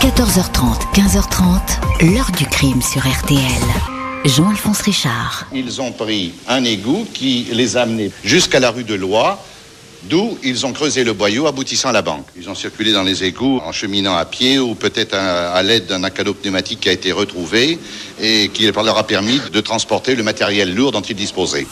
14h30, 15h30, l'heure du crime sur RTL. Jean-Alphonse Richard. Ils ont pris un égout qui les a amenés jusqu'à la rue de Loire, d'où ils ont creusé le boyau aboutissant à la banque. Ils ont circulé dans les égouts en cheminant à pied ou peut-être à, à l'aide d'un acado pneumatique qui a été retrouvé et qui leur a permis de transporter le matériel lourd dont ils disposaient.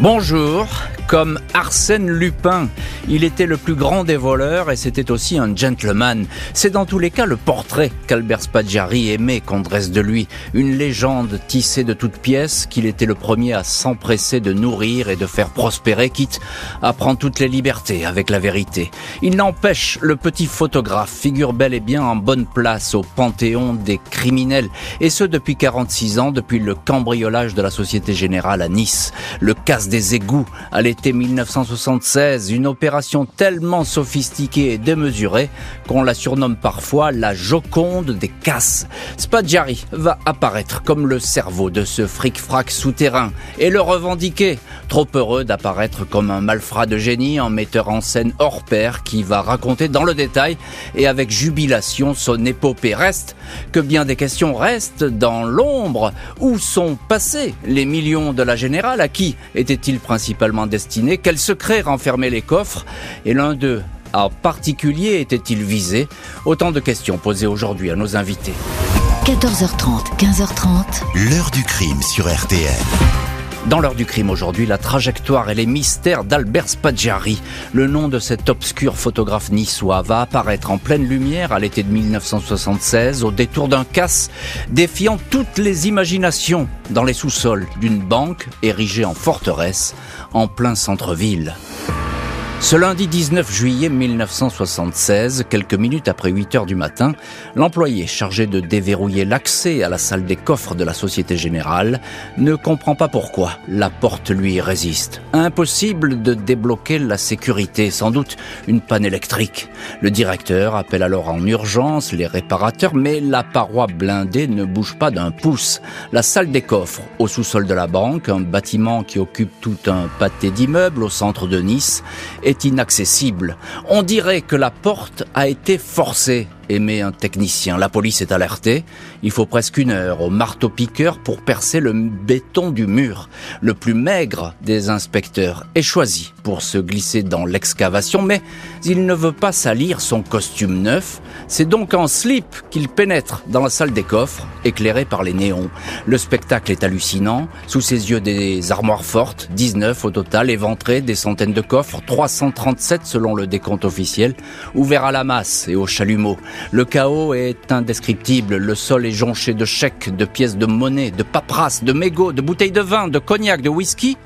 Bonjour, comme Arsène Lupin. Il était le plus grand des voleurs et c'était aussi un gentleman. C'est dans tous les cas le portrait qu'Albert Spaggiari aimait qu'on dresse de lui. Une légende tissée de toutes pièces qu'il était le premier à s'empresser de nourrir et de faire prospérer, quitte à prendre toutes les libertés avec la vérité. Il n'empêche, le petit photographe figure bel et bien en bonne place au panthéon des criminels. Et ce depuis 46 ans, depuis le cambriolage de la Société Générale à Nice, le des égouts à l'été 1976, une opération tellement sophistiquée et démesurée qu'on la surnomme parfois la Joconde des casses. Spaggiari va apparaître comme le cerveau de ce fric-frac souterrain et le revendiquer, trop heureux d'apparaître comme un malfrat de génie, en metteur en scène hors pair qui va raconter dans le détail et avec jubilation son épopée. Reste que bien des questions restent dans l'ombre. Où sont passés les millions de la générale À qui étaient-ils principalement destinés Quels secrets renfermaient les coffres? Et l'un d'eux en particulier était-il visé? Autant de questions posées aujourd'hui à nos invités. 14h30, 15h30. L'heure du crime sur RTL. Dans l'heure du crime aujourd'hui, la trajectoire et les mystères d'Albert Spaggiari. Le nom de cet obscur photographe niçois va apparaître en pleine lumière à l'été de 1976 au détour d'un casse défiant toutes les imaginations dans les sous-sols d'une banque érigée en forteresse en plein centre-ville. Ce lundi 19 juillet 1976, quelques minutes après 8 heures du matin, l'employé chargé de déverrouiller l'accès à la salle des coffres de la Société Générale ne comprend pas pourquoi la porte lui résiste. Impossible de débloquer la sécurité, sans doute une panne électrique. Le directeur appelle alors en urgence les réparateurs, mais la paroi blindée ne bouge pas d'un pouce. La salle des coffres, au sous-sol de la banque, un bâtiment qui occupe tout un pâté d'immeubles au centre de Nice, est inaccessible. On dirait que la porte a été forcée émet un technicien. La police est alertée. Il faut presque une heure au marteau-piqueur pour percer le béton du mur. Le plus maigre des inspecteurs est choisi pour se glisser dans l'excavation, mais il ne veut pas salir son costume neuf. C'est donc en slip qu'il pénètre dans la salle des coffres, éclairé par les néons. Le spectacle est hallucinant. Sous ses yeux des armoires fortes, 19 au total, éventrées, des centaines de coffres, 337 selon le décompte officiel, ouverts à la masse et au chalumeau. Le chaos est indescriptible. Le sol est jonché de chèques, de pièces de monnaie, de paperasses, de mégots, de bouteilles de vin, de cognac, de whisky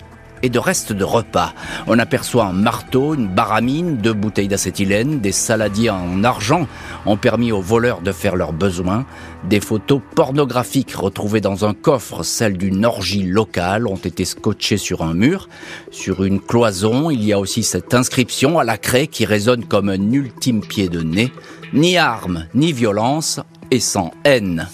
et de restes de repas. On aperçoit un marteau, une baramine, deux bouteilles d'acétylène, des saladiers en argent ont permis aux voleurs de faire leurs besoins. Des photos pornographiques retrouvées dans un coffre, celles d'une orgie locale, ont été scotchées sur un mur. Sur une cloison, il y a aussi cette inscription à la craie qui résonne comme un ultime pied de nez. Ni armes, ni violence, et sans haine.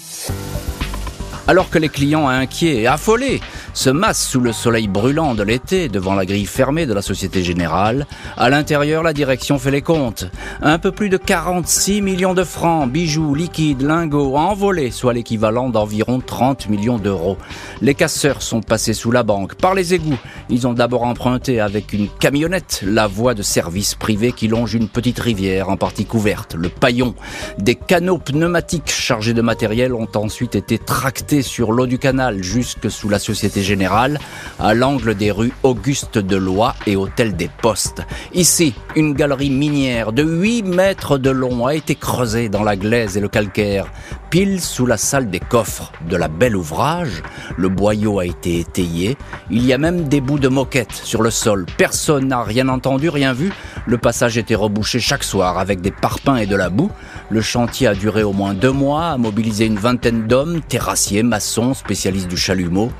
Alors que les clients inquiets et affolés se massent sous le soleil brûlant de l'été devant la grille fermée de la Société Générale, à l'intérieur, la direction fait les comptes. Un peu plus de 46 millions de francs, bijoux, liquides, lingots, envolés, soit l'équivalent d'environ 30 millions d'euros. Les casseurs sont passés sous la banque, par les égouts. Ils ont d'abord emprunté avec une camionnette la voie de service privé qui longe une petite rivière en partie couverte, le paillon. Des canaux pneumatiques chargés de matériel ont ensuite été tractés sur l'eau du canal jusque sous la Société Générale, à l'angle des rues Auguste de Lois et Hôtel des Postes. Ici, une galerie minière de 8 mètres de long a été creusée dans la glaise et le calcaire, pile sous la salle des coffres de la belle ouvrage. Le boyau a été étayé. Il y a même des bouts de moquette sur le sol. Personne n'a rien entendu, rien vu. Le passage était rebouché chaque soir avec des parpaings et de la boue. Le chantier a duré au moins deux mois, a mobilisé une vingtaine d'hommes, terrassiers, maçons, spécialistes du chalumeau.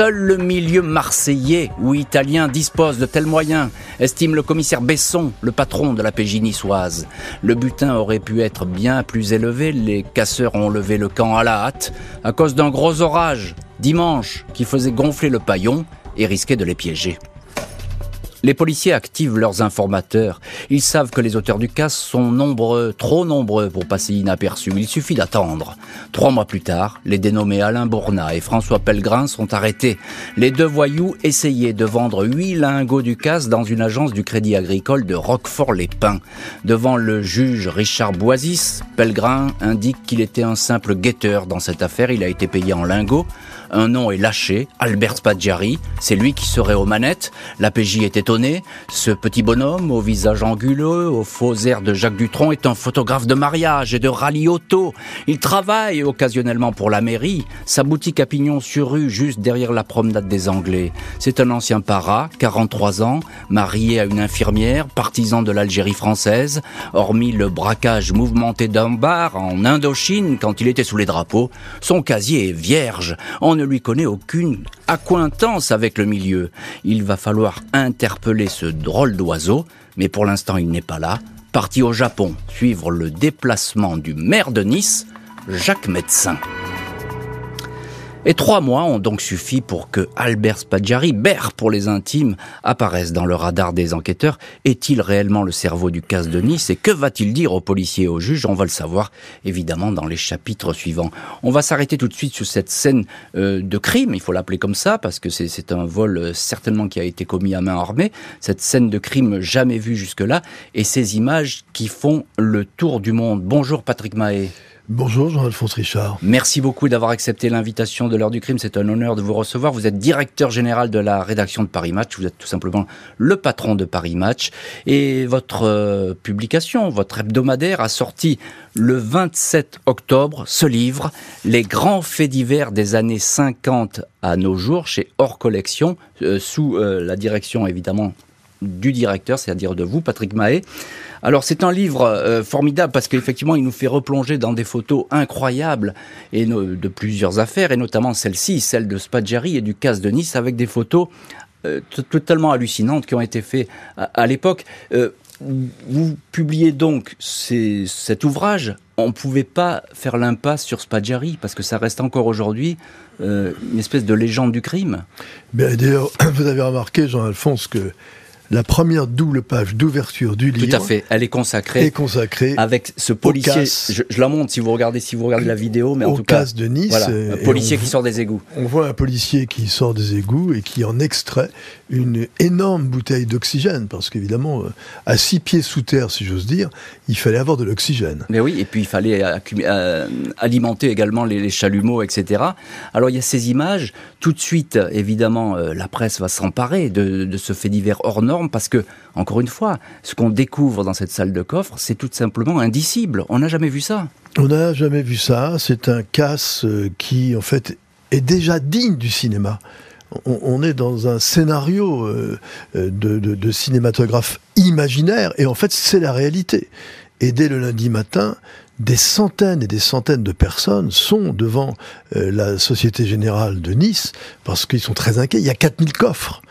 Seul le milieu marseillais ou italien dispose de tels moyens, estime le commissaire Besson, le patron de la PJ niçoise. Le butin aurait pu être bien plus élevé, les casseurs ont levé le camp à la hâte à cause d'un gros orage, dimanche, qui faisait gonfler le paillon et risquait de les piéger. Les policiers activent leurs informateurs. Ils savent que les auteurs du casse sont nombreux, trop nombreux pour passer inaperçus. Il suffit d'attendre. Trois mois plus tard, les dénommés Alain Bourna et François Pellegrin sont arrêtés. Les deux voyous essayaient de vendre huit lingots du casse dans une agence du Crédit Agricole de Roquefort-les-Pins. Devant le juge Richard Boisis, Pellegrin indique qu'il était un simple guetteur dans cette affaire. Il a été payé en lingots. Un nom est lâché, Albert Spadjari. C'est lui qui serait aux manettes. La PJ est étonné. Ce petit bonhomme, au visage anguleux, au faux air de Jacques Dutronc, est un photographe de mariage et de rallye auto. Il travaille occasionnellement pour la mairie. Sa boutique à pignon sur rue, juste derrière la promenade des Anglais. C'est un ancien para, 43 ans, marié à une infirmière, partisan de l'Algérie française. Hormis le braquage mouvementé d'un bar en Indochine quand il était sous les drapeaux, son casier est vierge lui connaît aucune accointance avec le milieu. Il va falloir interpeller ce drôle d'oiseau, mais pour l'instant il n'est pas là. Parti au Japon, suivre le déplacement du maire de Nice, Jacques Médecin. Et trois mois ont donc suffi pour que Albert Spadjari, Ber pour les intimes, apparaisse dans le radar des enquêteurs. Est-il réellement le cerveau du casse de Nice et que va-t-il dire aux policiers et aux juges? On va le savoir évidemment dans les chapitres suivants. On va s'arrêter tout de suite sur cette scène euh, de crime, il faut l'appeler comme ça parce que c'est un vol euh, certainement qui a été commis à main armée. Cette scène de crime jamais vue jusque-là et ces images qui font le tour du monde. Bonjour Patrick Mahé. Bonjour Jean-Alphonse Richard. Merci beaucoup d'avoir accepté l'invitation de l'heure du crime. C'est un honneur de vous recevoir. Vous êtes directeur général de la rédaction de Paris Match. Vous êtes tout simplement le patron de Paris Match. Et votre euh, publication, votre hebdomadaire a sorti le 27 octobre ce livre, Les grands faits divers des années 50 à nos jours, chez Hors Collection, euh, sous euh, la direction évidemment du directeur, c'est-à-dire de vous, Patrick Mahé. Alors c'est un livre euh, formidable parce qu'effectivement il nous fait replonger dans des photos incroyables et de plusieurs affaires et notamment celle-ci, celle de Spadjari et du casse de Nice avec des photos euh, totalement hallucinantes qui ont été faites à, l'époque. Euh, vous publiez donc cet ouvrage. On ne pouvait pas faire l'impasse sur Spadjari parce que ça reste encore aujourd'hui une espèce de légende du crime. D'ailleurs, vous avez remarqué, Jean-Alphonse, que la première double page d'ouverture du livre. Tout à fait. Elle est consacrée. Est consacrée. Avec ce policier. je, la montre si vous regardez, si vous regardez la vidéo, mais en tout cas. de Nice. un policier qui sort des égouts. On voit un policier qui sort des égouts et qui en extrait une énorme bouteille d'oxygène, parce qu'évidemment, euh, à six pieds sous terre, si j'ose dire, il fallait avoir de l'oxygène. Mais oui, et puis il fallait euh, alimenter également les, chalumeaux, etc. Alors il y a ces images. Tout de suite, évidemment, euh, la presse va s'emparer de, de ce fait divers hors norme parce que, encore une fois, ce qu'on découvre dans cette salle de coffre, c'est tout simplement indicible. On n'a jamais vu ça. On n'a jamais vu ça. C'est un casse euh, qui, en fait, est déjà digne du cinéma. On, est dans un scénario euh, euh, de, cinématographe imaginaire, et en fait, c'est la réalité. Et dès le lundi matin, des centaines et des centaines de personnes sont devant la Société Générale de Nice parce qu'ils sont très inquiets. Il y a 4000 coffres.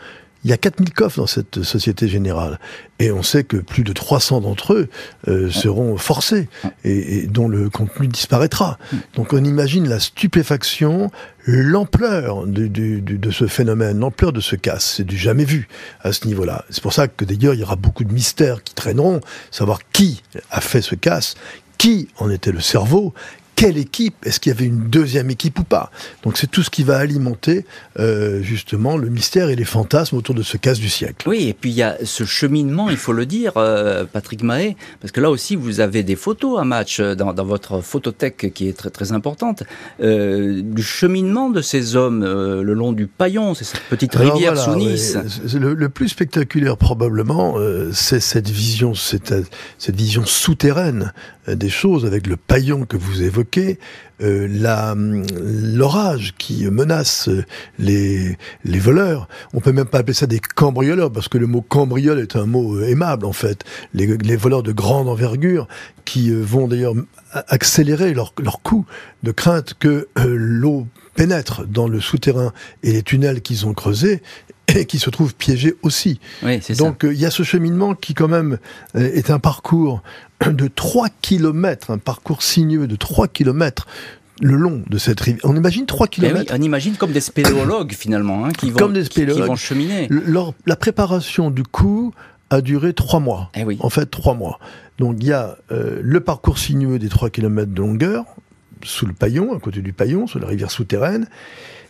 Il y a 4000 coffres dans cette Société Générale. Et on sait que plus de 300 d'entre eux euh, seront forcés et, dont le contenu disparaîtra. Donc on imagine la stupéfaction, l'ampleur de, ce phénomène, l'ampleur de ce casse. C'est du jamais vu à ce niveau-là. C'est pour ça que d'ailleurs il y aura beaucoup de mystères qui traîneront, savoir qui a fait ce casse, qui en était le cerveau quelle équipe Est-ce qu'il y avait une deuxième équipe ou pas? Donc c'est tout ce qui va alimenter euh, justement le mystère et les fantasmes autour de ce casse du siècle. Oui, et puis il y a ce cheminement, il faut le dire, euh, Patrick Mahé, parce que là aussi vous avez des photos à match euh, dans, votre photothèque qui est très très importante, du cheminement de ces hommes le long du Paillon, c'est cette petite rivière sous Nice. Le, plus spectaculaire probablement, c'est cette vision, cette, cette vision souterraine des choses avec le Paillon que vous évoquez euh, l'orage qui menace les, les voleurs. On peut même pas appeler ça des cambrioleurs, parce que le mot cambriole est un mot euh, aimable, en fait. Les, les voleurs de grande envergure, qui euh, vont d'ailleurs accélérer leur, leur coup de crainte que l'eau pénètre dans le souterrain et les tunnels qu'ils ont creusés et qui se trouvent piégés aussi. Donc il y a ce cheminement qui quand même est un parcours de 3 km, un parcours sinueux de 3 km le long de cette rivière. On imagine 3 km. on imagine comme des spéléologues finalement, hein, qui, vont, comme des spéléologues, qui, vont cheminer. la préparation du coup a duré 3 mois. Eh oui. En fait, 3 mois. Donc il y a euh, le parcours sinueux des 3 km de longueur, sous le paillon, à côté du paillon, sur la rivière souterraine.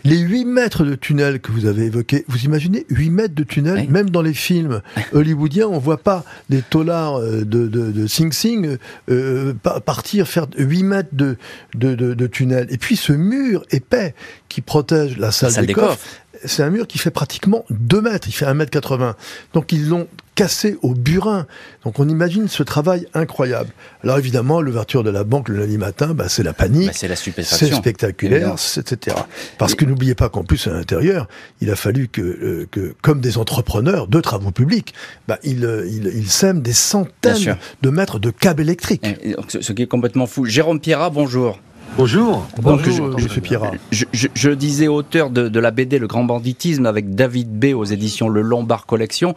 Les 8 mètres de tunnel que vous avez évoqués, vous imaginez 8 mètres de tunnel Même dans les films hollywoodiens, on voit pas des tollards euh, de, de, Sing Sing euh, partir faire 8 mètres de, de, de, tunnel. Et puis ce mur épais qui protège la salle, des, coffres c'est un mur qui fait pratiquement 2 mètres, il fait 1 mètre 80. Donc ils l'ont cassé au burin. Donc on imagine ce travail incroyable. Alors évidemment, l'ouverture de la banque le lundi matin, bah, c'est la panique, bah, c'est la c'est spectaculaire, etc. Parce que n'oubliez pas qu'en plus à l'intérieur, il a fallu que, euh, que, comme des entrepreneurs de travaux publics, bah, ils, euh, ils, sèment des centaines de mètres de câbles électriques. ce qui est complètement fou. Jérôme Pierrat, bonjour. Bonjour. Bonjour, Monsieur Pierrat. Je, disais auteur de, la BD Le Grand Banditisme avec David B aux éditions Le Lombard Collection.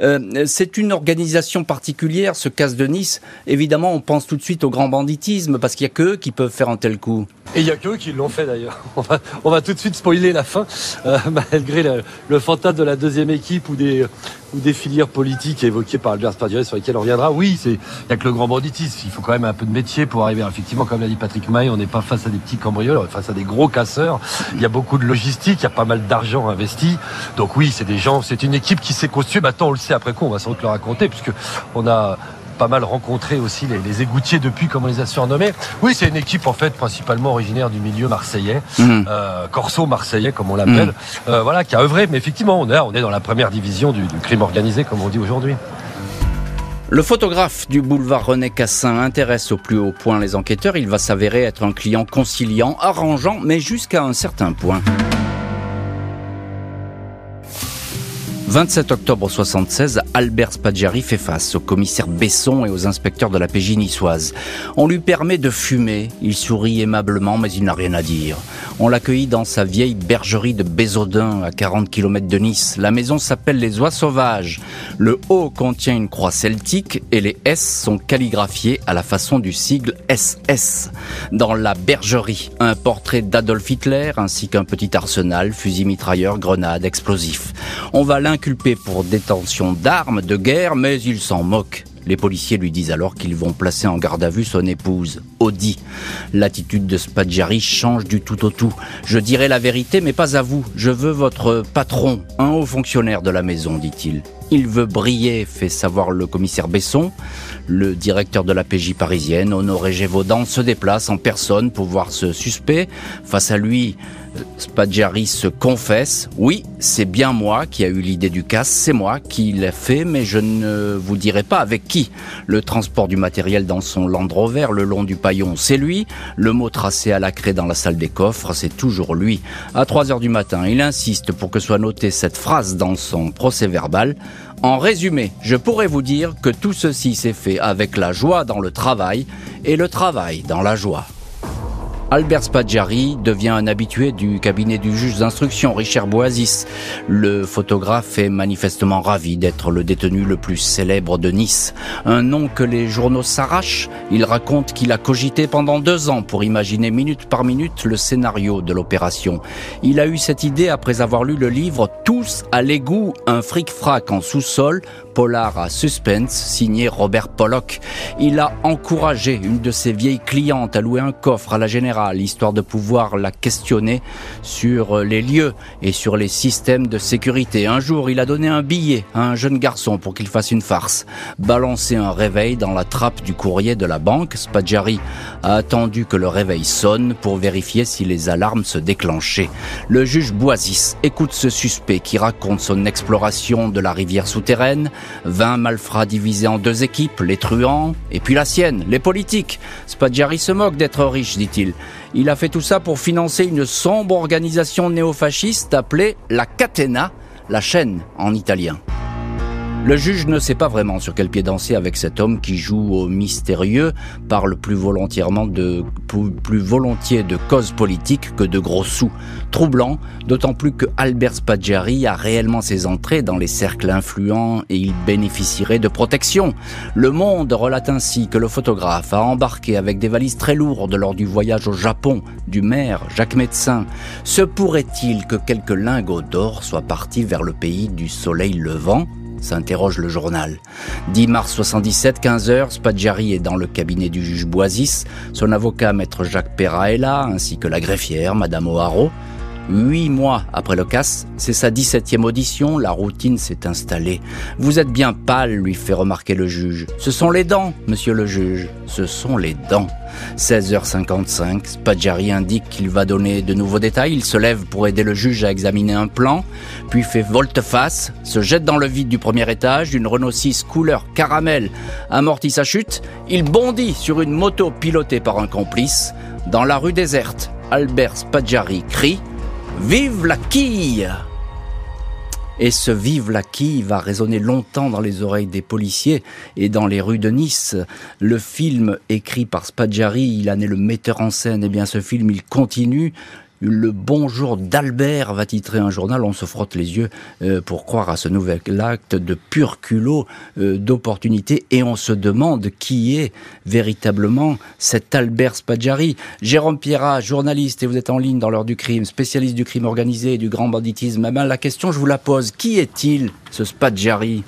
Euh, c'est une organisation particulière, ce casse de Nice. Évidemment, on pense tout de suite au grand banditisme parce qu'il n'y a qu'eux qui peuvent faire un tel coup. Et il n'y a qu'eux qui l'ont fait d'ailleurs. On va, tout de suite spoiler la fin, euh, malgré le, fantasme de la deuxième équipe ou des, ou des filières politiques évoquées par Albert Spadier sur lesquelles on reviendra. Oui, il n'y a que le grand banditisme. Il faut quand même un peu de métier pour arriver. Effectivement, comme l'a dit Patrick May, on n'est pas face à des petits cambrioleurs, face à des gros casseurs. Il y a beaucoup de logistique, il y a pas mal d'argent investi. Donc oui, c'est des gens, c'est une équipe qui s'est constituée. Maintenant, on le sait après quoi, on va sans doute le raconter, puisque on a pas mal rencontré aussi les, les, égoutiers depuis, comme on les a surnommés. Oui, c'est une équipe en fait principalement originaire du milieu marseillais, mmh. euh, corso marseillais comme on l'appelle, mmh. euh, voilà, qui a œuvré. Mais effectivement, on est, on est dans la première division du, du crime organisé, comme on dit aujourd'hui. Le photographe du boulevard René Cassin intéresse au plus haut point les enquêteurs. Il va s'avérer être un client conciliant, arrangeant, mais jusqu'à un certain point. 27 octobre 76, Albert Spaggiari fait face au commissaire Besson et aux inspecteurs de la PJ niçoise. On lui permet de fumer, il sourit aimablement mais il n'a rien à dire. On l'accueillit dans sa vieille bergerie de Bézodin à 40 km de Nice. La maison s'appelle les Oies Sauvages. Le haut contient une croix celtique et les S sont calligraphiés à la façon du sigle SS. Dans la bergerie, un portrait d'Adolf Hitler ainsi qu'un petit arsenal, fusil mitrailleur, grenades, explosifs. Inculpé pour détention d'armes de guerre, mais il s'en moque. Les policiers lui disent alors qu'ils vont placer en garde à vue son épouse, Audi. L'attitude de Spadjari change du tout au tout. Je dirai la vérité, mais pas à vous. Je veux votre patron, un haut fonctionnaire de la maison, dit-il. Il veut briller, fait savoir le commissaire Besson. Le directeur de la PJ parisienne, Honoré Gévaudan, se déplace en personne pour voir ce suspect. Face à lui, Spadjari se confesse. Oui, c'est bien moi qui a eu l'idée du casse, c'est moi qui l'ai fait, mais je ne vous dirai pas avec qui. Le transport du matériel dans son Land Rover le long du paillon, c'est lui. Le mot tracé à la craie dans la salle des coffres, c'est toujours lui. À 3 heures du matin, il insiste pour que soit notée cette phrase dans son procès verbal. En résumé, je pourrais vous dire que tout ceci s'est fait avec la joie dans le travail et le travail dans la joie. Albert Spaggiari devient un habitué du cabinet du juge d'instruction, Richard Boasis. Le photographe est manifestement ravi d'être le détenu le plus célèbre de Nice. Un nom que les journaux s'arrachent. Il raconte qu'il a cogité pendant deux ans pour imaginer minute par minute le scénario de l'opération. Il a eu cette idée après avoir lu le livre Tous à l'égout, un fric-frac en sous-sol polar à suspense signé Robert Pollock. Il a encouragé une de ses vieilles clientes à louer un coffre à la générale, histoire de pouvoir la questionner sur les lieux et sur les systèmes de sécurité. Un jour, il a donné un billet à un jeune garçon pour qu'il fasse une farce. Balancé un réveil dans la trappe du courrier de la banque, Spadjari a attendu que le réveil sonne pour vérifier si les alarmes se déclenchaient. Le juge Boisis écoute ce suspect qui raconte son exploration de la rivière souterraine, 20 malfrats divisés en deux équipes, les truands, et puis la sienne, les politiques. Spadjari se moque d'être riche, dit-il. Il a fait tout ça pour financer une sombre organisation néofasciste appelée la Catena, la chaîne en italien. Le juge ne sait pas vraiment sur quel pied danser avec cet homme qui joue au mystérieux, parle plus volontiers de cause politique que de gros sous. Troublant, d'autant plus que Albert Spaggiari a réellement ses entrées dans les cercles influents et il bénéficierait de protection. Le Monde relate ainsi que le photographe a embarqué avec des valises très lourdes lors du voyage au Japon du maire Jacques Médecin. Se pourrait-il que quelques lingots d'or soient partis vers le pays du soleil levant? S'interroge le journal. 10 mars 77, 15h, Spaggiari est dans le cabinet du juge Boisis. Son avocat, maître Jacques Perra, est là, ainsi que la greffière, madame O'Haraud. Huit mois après le casse, c'est sa 17e audition, la routine s'est installée. Vous êtes bien pâle, lui fait remarquer le juge. Ce sont les dents, monsieur le juge, ce sont les dents. 16h55, Spaggiari indique qu'il va donner de nouveaux détails. Il se lève pour aider le juge à examiner un plan, puis fait volte-face, se jette dans le vide du premier étage. Une Renault 6 couleur caramel amortit sa chute. Il bondit sur une moto pilotée par un complice. Dans la rue déserte, Albert Spaggiari crie Vive la quille et ce Vive la quille va résonner longtemps dans les oreilles des policiers et dans les rues de Nice. Le film écrit par Spaggiari, il en est le metteur en scène. Et eh bien ce film, il continue le bonjour d'Albert va titrer un journal, on se frotte les yeux euh, pour croire à ce nouvel acte de pur culot euh, d'opportunité et on se demande qui est véritablement cet Albert Spaggiari. Jérôme Pierrat, journaliste et vous êtes en ligne dans l'heure du crime, spécialiste du crime organisé et du grand banditisme. Eh ben, la question, je vous la pose, qui est-il ce Spaggiari?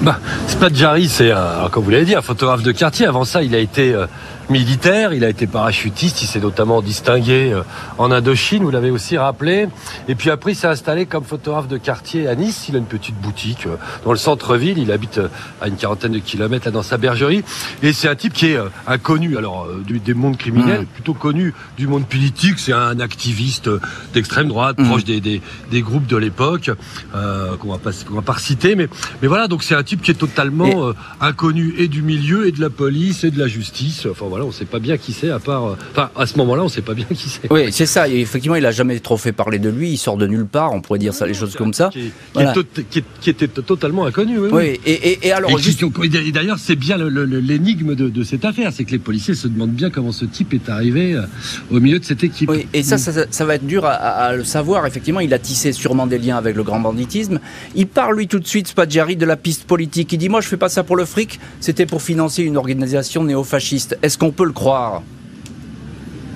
Bah, Spaggiari, c'est, comme vous l'avez dit, un photographe de quartier. Avant ça, il a été euh, militaire, il a été parachutiste, il s'est notamment distingué euh, en Indochine, vous l'avez aussi rappelé. Et puis après, il s'est installé comme photographe de quartier à Nice. Il a une petite boutique euh, dans le centre-ville. Il habite euh, à une quarantaine de kilomètres là dans sa bergerie. Et c'est un type qui est inconnu, alors du, des mondes criminels, mmh. plutôt connu du monde politique. C'est un activiste d'extrême droite, mmh. proche des, des, des, groupes de l'époque, euh, qu'on va pas qu'on va pas reciter. Mais mais voilà, donc c'est un type qui est totalement inconnu et du milieu et de la police et de la justice. Enfin voilà, on ne sait pas bien qui c'est, à part. Euh, enfin, à ce moment-là, on ne sait pas bien qui c'est. Oui, c'est ça. effectivement, il n'a jamais trop fait parler de lui. Il sort de nulle part. On pourrait dire ça, les choses comme ça. Qui, était totalement inconnu. Oui, oui. Et, et, alors. d'ailleurs, c'est bien l'énigme de, cette affaire, c'est que les policiers se demandent bien comment ce type est arrivé euh, au milieu de cette équipe. Oui, et ça, ça, va être dur à, le savoir. Effectivement, il a tissé sûrement des liens avec le grand banditisme. Il parle lui tout de suite, Spaggiari, de la piste politique. Il dit moi, je fais pas ça pour le fric. C'était pour financer une organisation néo-fasciste. Est-ce qu'on peut le croire.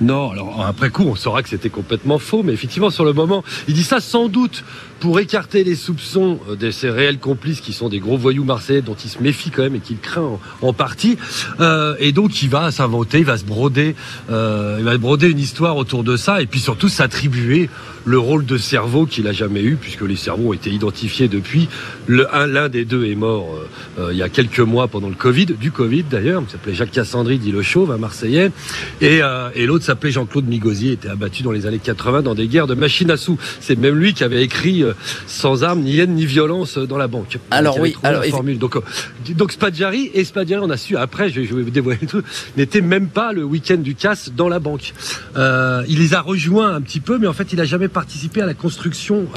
Non, alors après coup, on saura que c'était complètement faux, mais effectivement, sur le moment, il dit ça sans doute pour écarter les soupçons euh, de ces réels complices qui sont des gros voyous marseillais dont il se méfie quand même et qu'il craint en, partie. Euh, et donc, il va s'inventer, il va se broder, euh, il va broder une histoire autour de ça, et puis surtout s'attribuer le rôle de cerveau qu'il a jamais eu, puisque les cerveaux ont été identifiés depuis. L'un des deux est mort il y a quelques mois pendant le Covid, du Covid d'ailleurs. Il s'appelait Jacques Cassandri, dit le Chauve, un Marseillais, et, et l'autre s'appelait Jean-Claude Migosier, était abattu dans les années 80 dans des guerres de machines à sous. C'est même lui qui avait écrit Sans armes, ni haine, ni violence dans la banque. Alors oui, alors formule. Donc, euh, donc Spaggiari et Spaggiari, on a su après, je, vais vous dévoiler tout, n'était même pas le week-end du casse dans la banque. Euh, il les a rejoints un petit peu, mais en fait, il a jamais participé à la construction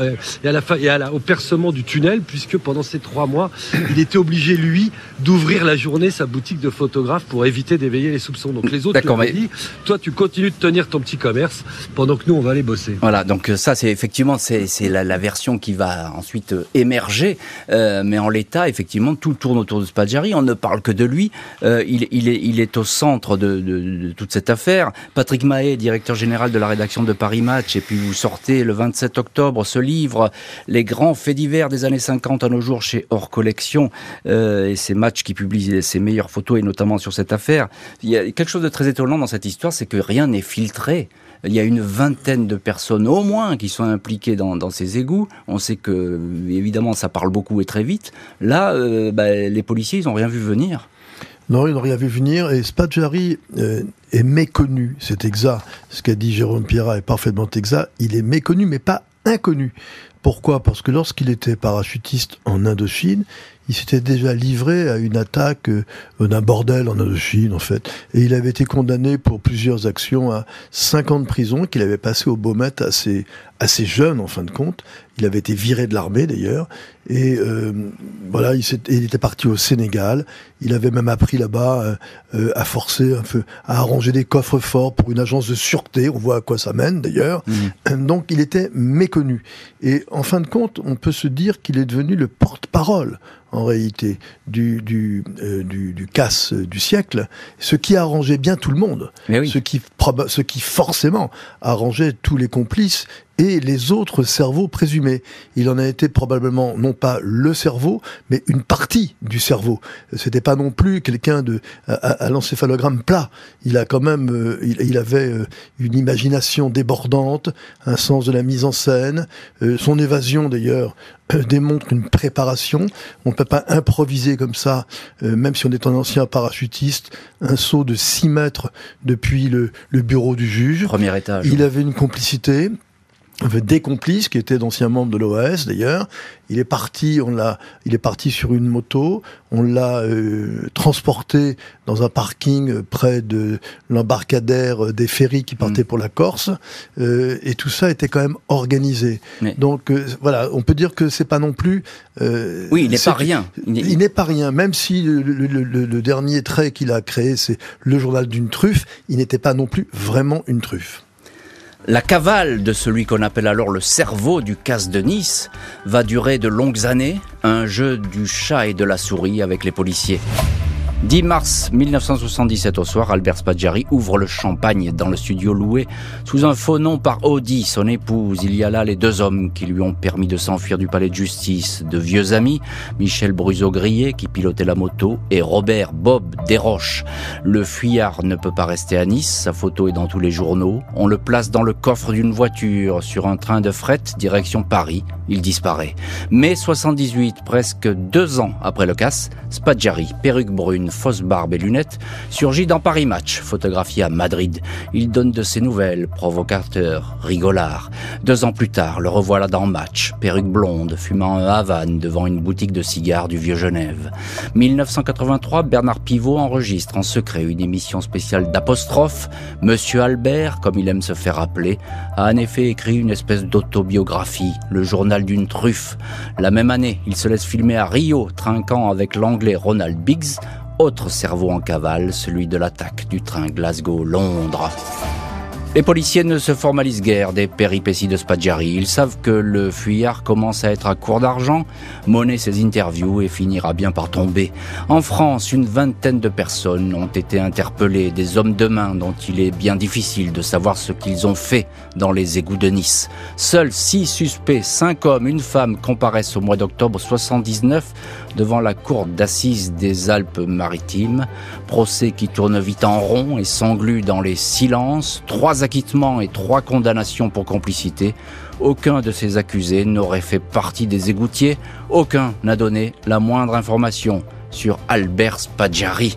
et à la et à la, au percement du tunnel, puisque pendant ces trois mois, il était obligé lui d'ouvrir la journée sa boutique de photographe pour éviter d'éveiller les soupçons. Donc les autres lui dit, toi, tu continues de tenir ton petit commerce pendant que nous, on va aller bosser. Voilà, donc euh, ça, c'est effectivement c'est la, la, version qui va ensuite euh, émerger. Euh, mais en l'état, effectivement, tout tourne autour de Spaggiari. On ne parle que de lui. il, il, est, au centre de, toute cette affaire. Patrick Mahé, directeur général de la rédaction de Paris Match, et puis vous sortez le 27 octobre ce livre, Les grands faits divers des années 50 à nos jours chez Hors Collection, et ces matchs qui publient ses meilleures photos, et notamment sur cette affaire. Il y a quelque chose de très étonnant dans cette histoire, c'est que rien est filtré. Il y a une vingtaine de personnes au moins qui sont impliquées dans, ces égouts. On sait que, évidemment, ça parle beaucoup et très vite. Là, euh, bah, les policiers, ils n'ont rien vu venir. Non, ils n'ont rien vu venir. Et Spaggiari euh, est méconnu. C'est exact. Ce qu'a dit Jérôme Pierrat est parfaitement exact. Il est méconnu, mais pas inconnu. Pourquoi? Parce que lorsqu'il était parachutiste en Indochine, il s'était déjà livré à une attaque euh, d'un bordel en Indochine, en fait. Et il avait été condamné pour plusieurs actions à 5 ans de prison, qu'il avait passé au Beaumet assez, assez jeune, en fin de compte. Il avait été viré de l'armée, d'ailleurs. Et euh, voilà, il, il, était parti au Sénégal. Il avait même appris là-bas euh, euh, à forcer un peu, à arranger des coffres forts pour une agence de sûreté. On voit à quoi ça mène, d'ailleurs. Mmh. Donc, il était méconnu. Et en fin de compte, on peut se dire qu'il est devenu le porte-parole en réalité, du, du, euh, du, du, casse du siècle, ce qui arrangeait bien tout le monde, oui. ce, qui, ce qui forcément arrangeait tous les complices et les autres cerveaux présumés. Il en a été probablement non pas le cerveau, mais une partie du cerveau. C'était pas non plus quelqu'un de à, à l'encéphalogramme plat. Il a quand même, euh, il, il, avait euh, une imagination débordante, un sens de la mise en scène. Euh, son évasion d'ailleurs démontre une préparation. On ne peut pas improviser comme ça, euh, même si on est un ancien parachutiste, un saut de 6 mètres depuis le, le bureau du juge. Premier étage. Il avait une complicité des complices qui étaient d'anciens membres de l'OAS d'ailleurs. Il est parti, on l'a, il est parti sur une moto, on l'a euh, transporté dans un parking près de l'embarcadère des ferries qui partaient mmh. pour la Corse, euh, et tout ça était quand même organisé. Mais... Donc euh, voilà, on peut dire que c'est pas non plus. oui, il n'est pas rien. Il n'est pas rien, même si le, le, le, le dernier trait qu'il a créé, c'est le journal d'une truffe. Il n'était pas non plus vraiment une truffe. La cavale de celui qu'on appelle alors le cerveau du casse de Nice va durer de longues années, un jeu du chat et de la souris avec les policiers. 10 mars 1977 au soir, Albert Spaggiari ouvre le champagne dans le studio loué sous un faux nom par Audi, son épouse. Il y a là les deux hommes qui lui ont permis de s'enfuir du palais de justice. De vieux amis, Michel Bruzo-Grillet qui pilotait la moto et Robert Bob Desroches. Le fuyard ne peut pas rester à Nice, sa photo est dans tous les journaux. On le place dans le coffre d'une voiture sur un train de fret direction Paris. Il disparaît. Mai 78, presque deux ans après le casse, Spaggiari, perruque brune, fausse barbe et lunettes, surgit dans Paris Match, photographié à Madrid. Il donne de ses nouvelles, provocateur, rigolard. Deux ans plus tard, le revoilà dans Match, perruque blonde, fumant un Havane devant une boutique de cigares du Vieux-Genève. 1983, Bernard Pivot enregistre en secret une émission spéciale d'apostrophe. Monsieur Albert, comme il aime se faire appeler, a en effet écrit une espèce d'autobiographie, le journal d'une truffe. La même année, il se laisse filmer à Rio, trinquant avec l'anglais Ronald Biggs, autre cerveau en cavale, celui de l'attaque du train Glasgow-Londres. Les policiers ne se formalisent guère des péripéties de Spaggiari. Ils savent que le fuyard commence à être à court d'argent, monnaie ses interviews et finira bien par tomber. En France, une vingtaine de personnes ont été interpellées, des hommes de main dont il est bien difficile de savoir ce qu'ils ont fait dans les égouts de Nice. Seuls six suspects, cinq hommes, une femme comparaissent au mois d'octobre 79 devant la cour d'assises des Alpes-Maritimes. Procès qui tourne vite en rond et s'englue dans les silences. Acquittements et trois condamnations pour complicité. Aucun de ces accusés n'aurait fait partie des égoutiers. Aucun n'a donné la moindre information sur Albert Spaggiari.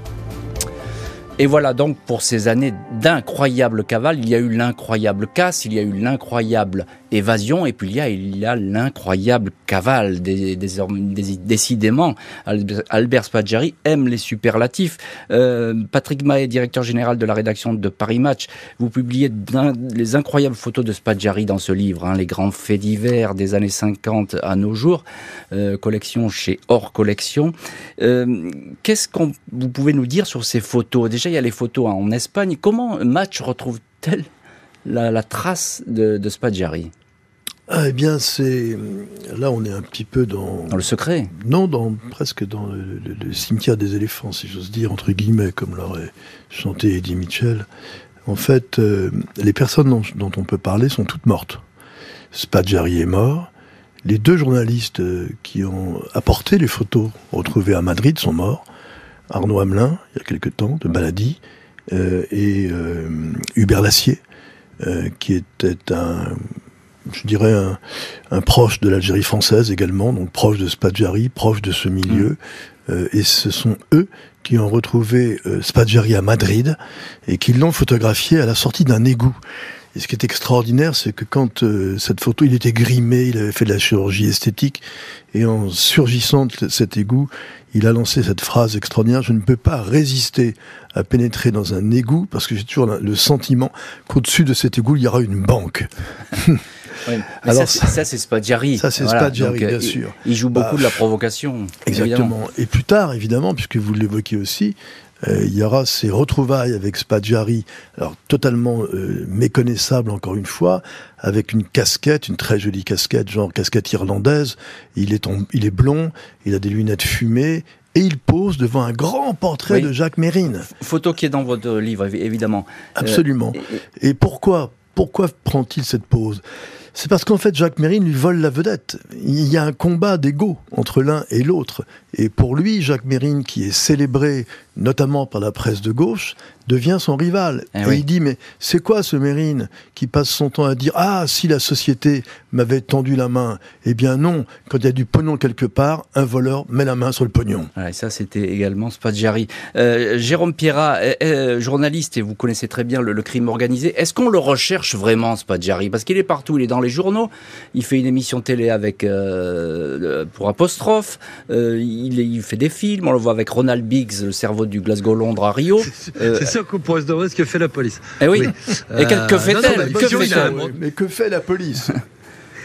Et voilà donc pour ces années d'incroyable cavale, il y a eu l'incroyable casse, il y a eu l'incroyable évasion, et puis il y a, l'incroyable cavale. Des, décidément, Albert Spaggiari aime les superlatifs. Euh, Patrick Mahé, directeur général de la rédaction de Paris Match, vous publiez les incroyables photos de Spaggiari dans ce livre, hein, les grands faits divers des années 50 à nos jours, euh, collection chez Hors Collection. Euh, Qu'est-ce qu'on vous pouvez nous dire sur ces photos? Il y a les photos hein, en Espagne. Comment Match retrouve-t-elle la, la, trace de, de Spaggiari ah, eh bien, c'est là, on est un petit peu dans dans le secret. Non, dans presque dans le, le, le cimetière des éléphants, si j'ose dire entre guillemets, comme l'aurait chanté Eddie Mitchell. En fait, euh, les personnes dont, dont, on peut parler sont toutes mortes. Spaggiari est mort. Les deux journalistes qui ont apporté les photos retrouvées à Madrid sont morts. Arnaud Hamelin, il y a quelque temps, de maladie, euh, et euh, Hubert Lassier, euh, qui était un, je dirais, un, un proche de l'Algérie française également, donc proche de Spaggiari, proche de ce milieu. Mmh. et ce sont eux qui ont retrouvé Spaggiari à Madrid et qui l'ont photographié à la sortie d'un égout. Et ce qui est extraordinaire, c'est que quand euh, cette photo, il était grimé, il avait fait de la chirurgie esthétique, et en surgissant de cet égout, il a lancé cette phrase extraordinaire, je ne peux pas résister à pénétrer dans un égout, parce que j'ai toujours le sentiment qu'au-dessus de cet égout, il y aura une banque. Alors, ça, c'est Spadjari. Ça, c'est Spadjari, bien euh, sûr. Il, joue beaucoup bah, de la provocation. Exactement. Et plus tard, évidemment, puisque vous l'évoquez aussi, il y aura ces retrouvailles avec Spadjari, alors totalement euh, méconnaissable encore une fois, avec une casquette, une très jolie casquette, genre casquette irlandaise. Il est, il est blond, il a des lunettes fumées, et il pose devant un grand portrait de Jacques Mérine. Photo qui est dans votre livre, évidemment. Absolument. et pourquoi pourquoi prend-il cette pose? C'est parce qu'en fait, Jacques Mérine lui vole la vedette. Il y a un combat d'ego entre l'un et l'autre. Et pour lui, Jacques Mérine, qui est célébré notamment par la presse de gauche, devient son rival. Eh et il dit, mais c'est quoi ce Mérine qui passe son temps à dire, ah, si la société m'avait tendu la main? Eh bien non, quand il y a du pognon quelque part, un voleur met la main sur le pognon. Voilà, et ça, c'était également Spadjari. Euh, Jérôme Pierrat, euh, euh, journaliste, et vous connaissez très bien le, crime organisé, est-ce qu'on le recherche vraiment, Spadjari? Parce qu'il est partout, il est dans les journaux, il fait une émission télé avec pour apostrophe, il, il, fait des films, on le voit avec Ronald Biggs, le cerveau du Glasgow-Londres à Rio. C'est sûr qu'on pourrait se demander ce que fait la police. Eh oui. Et que, fait-elle Mais que fait la police?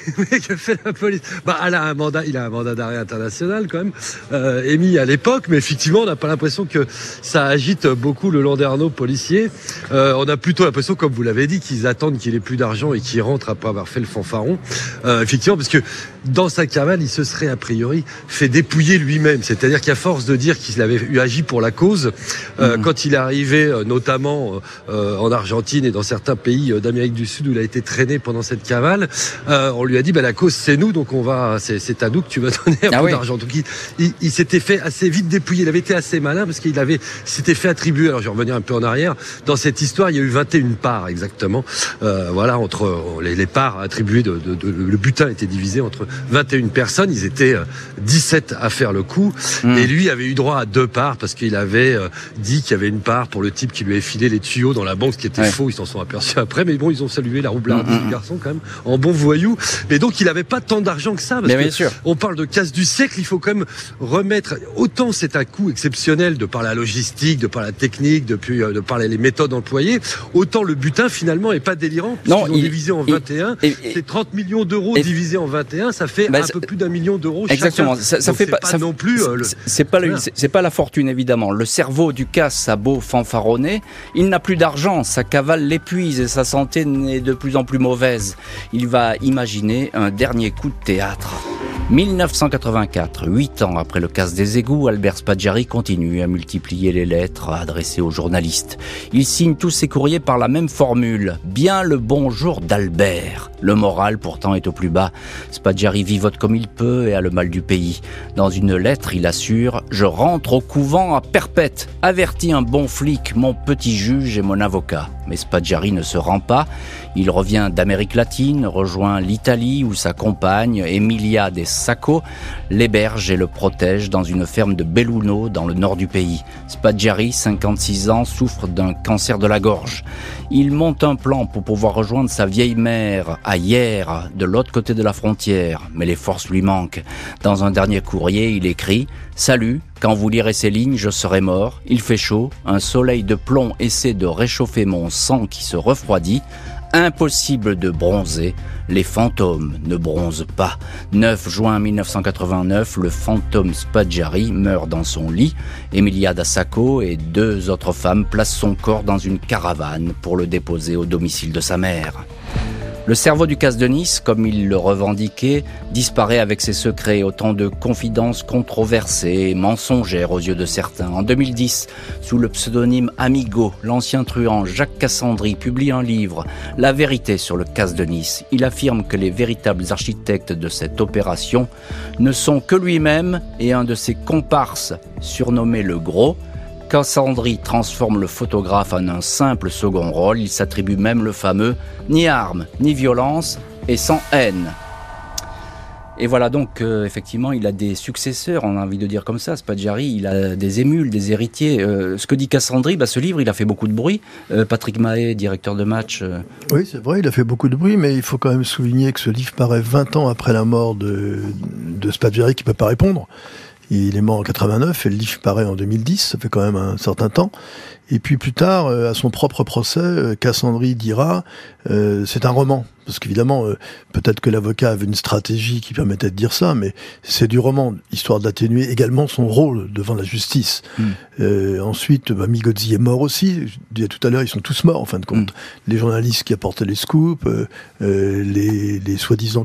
Mais que fait la police? Bah, elle a un mandat, il a un mandat d'arrêt international quand même, euh, émis à l'époque, mais effectivement, on n'a pas l'impression que ça agite beaucoup le landerneau policier. Euh, on a plutôt l'impression, comme vous l'avez dit, qu'ils attendent qu'il ait plus d'argent et qu'il rentre après avoir fait le fanfaron. Euh, effectivement, parce que dans sa cavale, il se serait a priori fait dépouiller lui-même. C'est-à-dire qu'à force de dire qu'il avait eu agi pour la cause, euh, mmh. quand il est arrivé, euh, notamment euh, en Argentine et dans certains pays d'Amérique du Sud où il a été traîné pendant cette cavale, on lui a dit bah, la cause c'est nous, donc on va, c'est à nous que tu vas donner un ah peu d'argent. Donc il, il, s'était fait assez vite dépouiller. Il avait été assez malin parce qu'il avait s'était fait attribuer. Alors je vais revenir un peu en arrière. Dans cette histoire, il y a eu 21 parts exactement. voilà entre les, les parts attribuées de, de, de, le butin était divisé entre 21 personnes, ils étaient 17 euh, à faire le coup, hmm. et lui avait eu droit à deux parts parce qu'il avait euh, dit qu'il y avait une part pour le type qui lui avait filé les tuyaux dans la banque, ce qui était faux, ils s'en sont aperçus après, mais bon, ils ont salué la roublardise hmm, du garçon quand même, en bon voyou, mais donc il n'avait pas tant d'argent que ça, parce que sûr. on parle de casse du siècle, il faut quand même remettre, autant c'est un coût exceptionnel de par la logistique, de par la technique, depuis, euh, de par les méthodes employées, autant le butin finalement est pas délirant, puisqu'ils ont divisé en 21, c'est 30 millions d'euros divisés en 21, ça fait bah, un peu plus d'un million d'euros Exactement. Ça, ça fait pas, ça, non plus. Euh, c'est pas, c'est pas la fortune évidemment. Le cerveau du casse a beau fanfaronner, il n'a plus d'argent, sa cavale l'épuise et sa santé n'est de plus en plus mauvaise. Il va imaginer un dernier coup de théâtre. 1984, huit ans après le casse des égouts, Albert Spaggiari continue à multiplier les lettres adressées aux journalistes. Il signe tous ses courriers par la même formule. Bien le bonjour d'Albert. Le moral pourtant est au plus bas. Spaggiari vivote comme il peut et a le mal du pays. Dans une lettre, il assure « Je rentre au couvent à perpète. Avertis un bon flic, mon petit juge et mon avocat. » Mais Spaggiari ne se rend pas. Il revient d'Amérique latine, rejoint l'Italie où sa compagne, Emilia de Sacco, l'héberge et le protège dans une ferme de Belluno dans le nord du pays. Spaggiari, 56 ans, souffre d'un cancer de la gorge. Il monte un plan pour pouvoir rejoindre sa vieille mère à Hier, de l'autre côté de la frontière, mais les forces lui manquent. Dans un dernier courrier, il écrit Salut, quand vous lirez ces lignes, je serai mort. Il fait chaud, un soleil de plomb essaie de réchauffer mon sang qui se refroidit. Impossible de bronzer, les fantômes ne bronzent pas. 9 juin 1989, le fantôme Spadjari meurt dans son lit. Emilia Dassako et deux autres femmes placent son corps dans une caravane pour le déposer au domicile de sa mère. Le cerveau du casse de Nice, comme il le revendiquait, disparaît avec ses secrets, autant de confidences controversées mensongères aux yeux de certains. En 2010, sous le pseudonyme Amigo, l'ancien truand Jacques Cassandry publie un livre, La vérité sur le casse de Nice. Il affirme que les véritables architectes de cette opération ne sont que lui-même et un de ses comparses, surnommé le Gros, Cassandry transforme le photographe en un simple second rôle, il s'attribue même le fameux ni armes, ni violence et sans haine. Et voilà, donc euh, effectivement, il a des successeurs, on a envie de dire comme ça, Spadjari, il a des émules, des héritiers. Euh, ce que dit Cassandri, bah, ce livre, il a fait beaucoup de bruit. Euh, Patrick Mahé, directeur de match. Oui, c'est vrai, il a fait beaucoup de bruit, mais il faut quand même souligner que ce livre paraît 20 ans après la mort de, de qui ne peut pas répondre. Il est mort en 89 et le livre paraît en 2010, ça fait quand même un certain temps. Et puis plus tard, à son propre procès, Cassandri dira c'est un roman. Parce qu'évidemment, euh, peut-être que l'avocat avait une stratégie qui permettait de dire ça, mais c'est du roman, histoire d'atténuer également son rôle devant la justice. Hmm. Euh, ensuite, bah, Migozzi est mort aussi. Je disais tout à l'heure, ils sont tous morts en fin de compte. Hmm. Les journalistes qui apportaient les scoops, euh, euh les, les soi-disant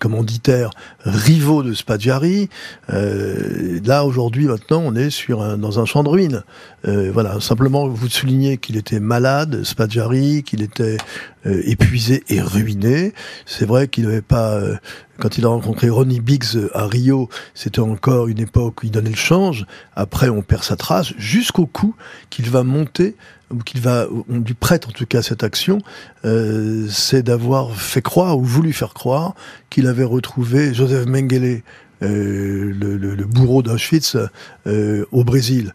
commanditaires rivaux de. Euh, là, aujourd'hui, maintenant, on est sur un, dans un champ de ruines. voilà, simplement vous soulignez qu'il était malade, Spadjari, qu'il était épuisé et ruiné c'est vrai qu'il n'avait pas, euh, quand il a rencontré Ronnie Biggs euh, à Rio, c'était encore une époque où il donnait le change. Après, on perd sa trace jusqu'au coup qu'il va monter ou qu'il va, on lui prête en tout cas cette action, euh, c'est d'avoir fait croire ou voulu faire croire qu'il avait retrouvé Joseph Mengele, le, le, bourreau d'Auschwitz, au Brésil.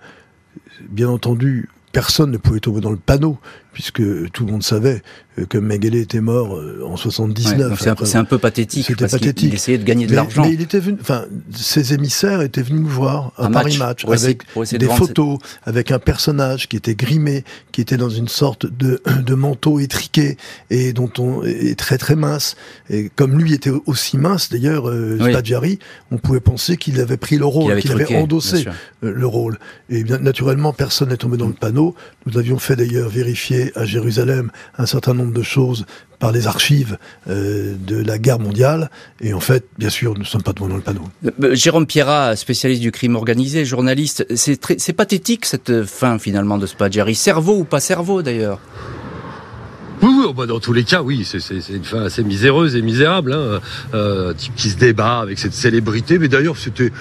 Bien entendu, personne ne pouvait tomber dans le panneau puisque tout le monde savait euh, que Mengele était mort euh, en 79. c'est un, peu pathétique. C'était pathétique. Il, essayait de gagner de l'argent. Mais il était venu, enfin, ses émissaires étaient venus nous voir à Paris Match, avec des photos, avec un personnage qui était grimé, qui était dans une sorte de, de manteau étriqué et dont on est très très mince. Et comme lui était aussi mince, d'ailleurs, euh, on pouvait penser qu'il avait pris le rôle, qu'il avait, endossé euh, le rôle. Et bien naturellement, personne n'est tombé dans le panneau. Nous avions fait d'ailleurs vérifier à Jérusalem un certain nombre de choses par les archives euh, de la guerre mondiale. Et en fait, bien sûr, nous ne sommes pas devant le panneau. Euh, euh, Jérôme Pierrat, spécialiste du crime organisé, journaliste, c'est pathétique cette fin finalement de Spadjari. Cerveau ou pas cerveau d'ailleurs? Oui, oui oh, bah, dans tous les cas, oui, c'est une fin assez miséreuse et misérable. Hein. Euh, type qui se débat avec cette célébrité, mais d'ailleurs c'était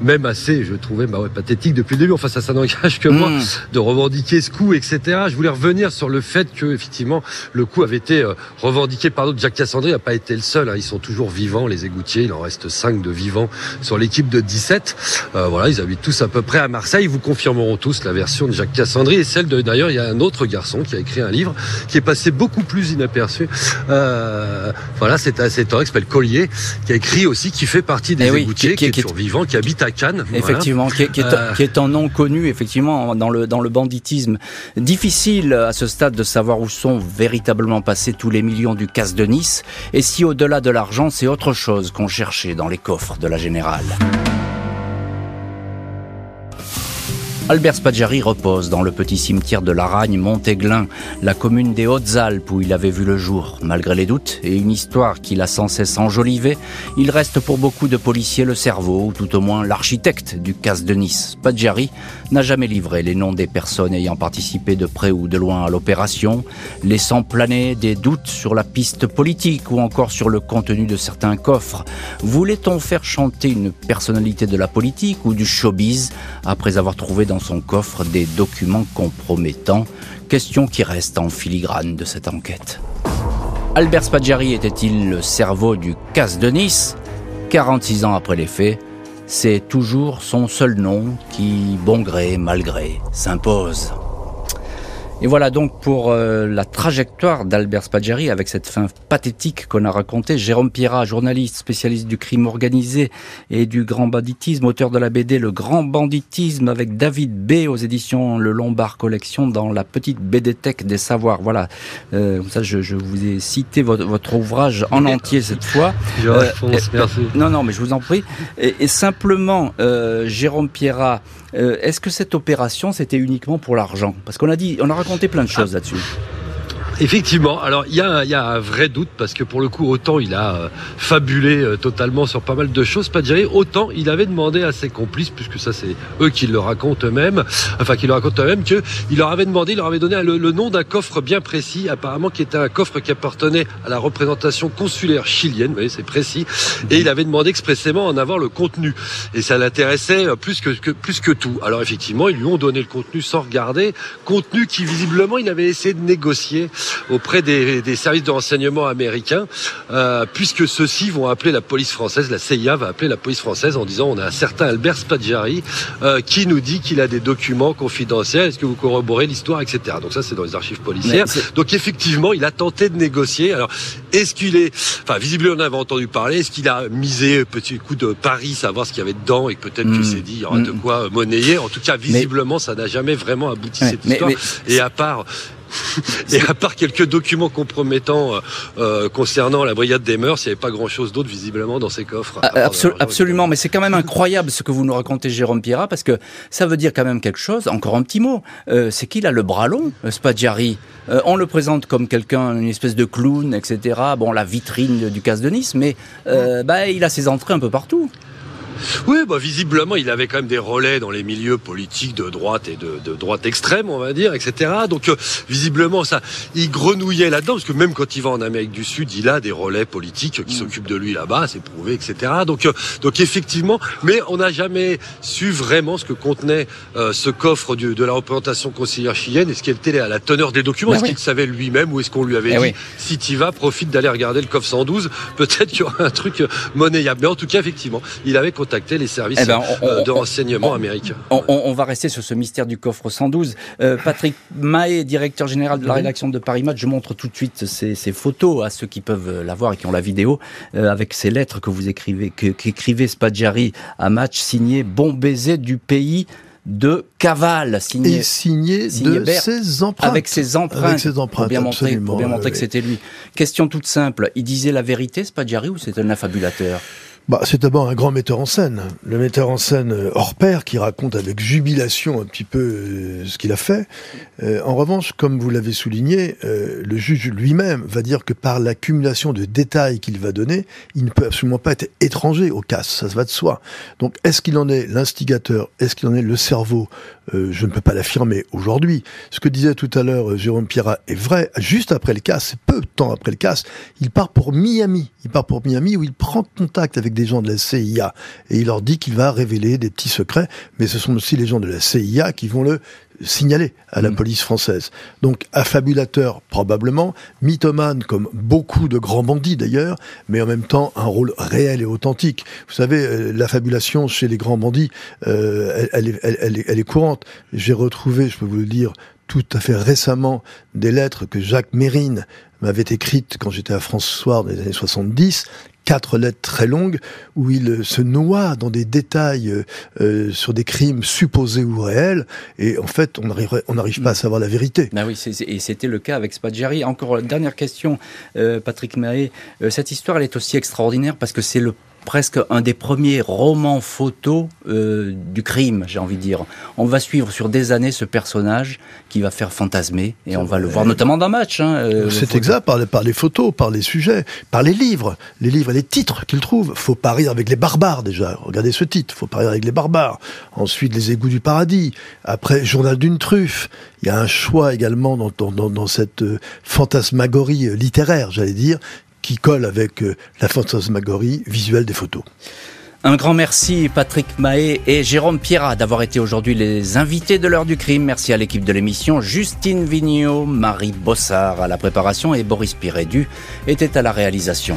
même assez, je trouvais, bah ouais, pathétique depuis le début. Enfin, ça, ça n'engage que moi hmm. de revendiquer ce coup, etc. Je voulais revenir sur le fait que, effectivement, le coup avait été euh, revendiqué par d'autres. Jacques Cassandri n'a pas été le seul. Hein. Ils sont toujours vivants, les égoutiers. Il en reste 5 de vivants sur l'équipe de 17. Euh, voilà, ils habitent tous à peu près à Marseille. Ils vous confirmeront tous la version de Jacques Cassandri et celle de. D'ailleurs, il y a un autre garçon qui a écrit un livre qui est passé beaucoup beaucoup plus inaperçu. Euh, voilà, c'est un cet qui s'appelle Collier, qui a écrit aussi, qui fait partie des eh qui, est, survivant, qui habite à Cannes. Effectivement, qui, est, euh, qui, est, un nom connu, effectivement, dans le, dans le banditisme. Difficile à ce stade de savoir où sont véritablement passés tous les millions du casse de Nice, et si au-delà de l'argent, c'est autre chose qu'on cherchait dans les coffres de la Générale. Albert Spaggiari repose dans le petit cimetière de l'Aragne, Montéglin, la commune des Hautes-Alpes où il avait vu le jour. Malgré les doutes et une histoire qu'il a sans cesse enjolivée, il reste pour beaucoup de policiers le cerveau, ou tout au moins l'architecte du casse de Nice. Spaggiari n'a jamais livré les noms des personnes ayant participé de près ou de loin à l'opération, laissant planer des doutes sur la piste politique ou encore sur le contenu de certains coffres. Voulait-on faire chanter une personnalité de la politique ou du showbiz après avoir trouvé dans son coffre des documents compromettants, question qui reste en filigrane de cette enquête. Albert Spaggiari était-il le cerveau du casse de Nice? 46 ans après les faits, c'est toujours son seul nom qui, bon gré, mal gré, s'impose. Et voilà donc pour euh, la trajectoire d'Albert Spaggiari avec cette fin pathétique qu'on a racontée. Jérôme Pierrat, journaliste spécialiste du crime organisé et du grand banditisme, auteur de la BD Le Grand Banditisme avec David B aux éditions Le Lombard Collection dans la petite BD Tech des Savoirs. Voilà, euh, ça je, je, vous ai cité votre, votre ouvrage en entier cette fois. Euh, merci. Non, non, mais je vous en prie. Et, et simplement, Jérôme Pierrat, est-ce que cette opération c'était uniquement pour l'argent? Parce qu'on a dit, on a raconté plein de choses là-dessus. Effectivement. Alors il y, a, un vrai doute parce que pour le coup, autant il a euh, fabulé euh, totalement sur pas mal de choses, pas dire autant il avait demandé à ses complices, puisque ça c'est eux qui le racontent eux-mêmes, enfin qui le racontent eux-mêmes, que il leur avait demandé, il leur avait donné le, nom d'un coffre bien précis, apparemment qui était un coffre qui appartenait à la représentation consulaire chilienne, vous voyez, c'est précis, et il avait demandé expressément en avoir le contenu. Et ça l'intéressait euh, plus que, plus que tout. Alors effectivement, ils lui ont donné le contenu sans regarder, contenu qui visiblement il avait essayé de négocier auprès des, services de renseignement américains, euh, puisque ceux-ci vont appeler la police française, la CIA va appeler la police française en disant on a un certain Albert Spaggiari euh, qui nous dit qu'il a des documents confidentiels, est-ce que vous corroborez l'histoire, etc. Donc ça c'est dans les archives policières. Donc effectivement, il a tenté de négocier. Alors est-ce qu'il est, enfin visiblement on avait entendu parler, est-ce qu'il a misé petit coup de Paris, savoir ce qu'il y avait dedans et peut-être qu'il hmm. s'est dit il y aura de hmm. quoi monnayer. En tout cas, visiblement, ça n'a jamais vraiment abouti cette histoire. Et à part et à part quelques documents compromettants euh, euh, concernant la brigade des mœurs, il n'y avait pas grand-chose d'autre visiblement dans ces coffres. Ah, absolument, mais c'est quand même incroyable ce que vous nous racontez, Jérôme Pierrat, parce que ça veut dire quand même quelque chose. Encore un petit mot, euh, c'est qu'il a le bras long, Spadjari. on le présente comme quelqu'un, une espèce de clown, etc. Bon, la vitrine du casse de Nice, mais bah, il a ses entrées un peu partout. Oui, bah, visiblement, il avait quand même des relais dans les milieux politiques de droite et de, droite extrême, on va dire, etc. Donc, euh, visiblement, ça, il grenouillait là-dedans, parce que même quand il va en Amérique du Sud, il a des relais politiques qui mm. s'occupent de lui là-bas, c'est prouvé, etc. Donc, euh, donc effectivement, mais on n'a jamais su vraiment ce que contenait euh, ce coffre de la représentation conseillère chilienne. Est-ce qu'elle était à la teneur des documents ben Est-ce qu'il savait lui-même ou est-ce qu'on lui avait eh dit si tu vas, profite d'aller regarder le coffre 112 Peut-être qu'il y aura un truc monnayable. Mais en tout cas, effectivement, il avait les services eh ben, euh, de renseignement américains. On, va rester sur ce mystère du coffre 112. Euh, Patrick Mahé, directeur général de la rédaction de Paris Match, je montre tout de suite ces, photos à ceux qui peuvent la voir et qui ont la vidéo, euh, avec ces lettres que vous écrivez, qu'écrivait Spadjari à Match, signé Bon baiser du pays de Caval, signé, et signé, de ses empreintes. Avec ses empreintes. Avec ses empreintes, pour bien montrer, pour bien montrer que c'était lui. Question toute simple, il disait la vérité, Spadjari, ou c'était un affabulateur? Bah, c'est d'abord un grand metteur en scène, le metteur en scène euh, hors pair qui raconte avec jubilation un petit peu euh, ce qu'il a fait. Euh, en revanche, comme vous l'avez souligné, le juge lui-même va dire que par l'accumulation de détails qu'il va donner, il ne peut absolument pas être étranger au casse, ça se va de soi. Donc est-ce qu'il en est l'instigateur? Est-ce qu'il en est le cerveau? Je ne peux pas l'affirmer aujourd'hui. Ce que disait tout à l'heure Jérôme Pierrat est vrai. Juste après le casse, peu de temps après le casse, il part pour Miami. Il part pour Miami où il prend contact avec des gens de la CIA et il leur dit qu'il va révéler des petits secrets, mais ce sont aussi les gens de la CIA qui vont le signaler à la mm. police française. Donc affabulateur probablement, mythomane comme beaucoup de grands bandits d'ailleurs, mais en même temps un rôle réel et authentique. Vous savez, euh, l'affabulation chez les grands bandits, euh, elle, est, elle, est, courante. J'ai retrouvé, je peux vous le dire, tout à fait récemment des lettres que Jacques Mérine m'avait écrites quand j'étais à François dans les années 70 quatre lettres très longues où il euh, se noie dans des détails euh, euh, sur des crimes supposés ou réels et en fait on n'arrive pas à savoir la vérité. Ben oui, et c'était le cas avec Spadjari. Encore dernière question, Patrick Mahé. cette histoire elle est aussi extraordinaire parce que c'est le presque un des premiers romans photos euh, du crime, j'ai envie de dire. On va suivre sur des années ce personnage qui va faire fantasmer, et on va le voir notamment dans Match. Hein, euh, C'est exact, par les, par les, photos, par les sujets, par les livres, les livres et les titres qu'il trouve. Faut parier avec les barbares déjà. Regardez ce titre, faut parier avec les barbares. Ensuite, les égouts du paradis. Après, Journal d'une truffe. Il y a un choix également dans, dans, dans cette euh, fantasmagorie littéraire, j'allais dire, qui colle avec euh, la fantasmagorie visuelle des photos. Un grand merci Patrick Mahé et Jérôme Pierrat d'avoir été aujourd'hui les invités de l'heure du crime. Merci à l'équipe de l'émission, Justine Vignot, Marie Bossard à la préparation et Boris Pirédu était à la réalisation.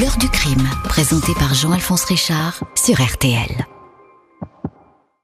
L'heure du crime, présenté par Jean-Alphonse Richard sur RTL.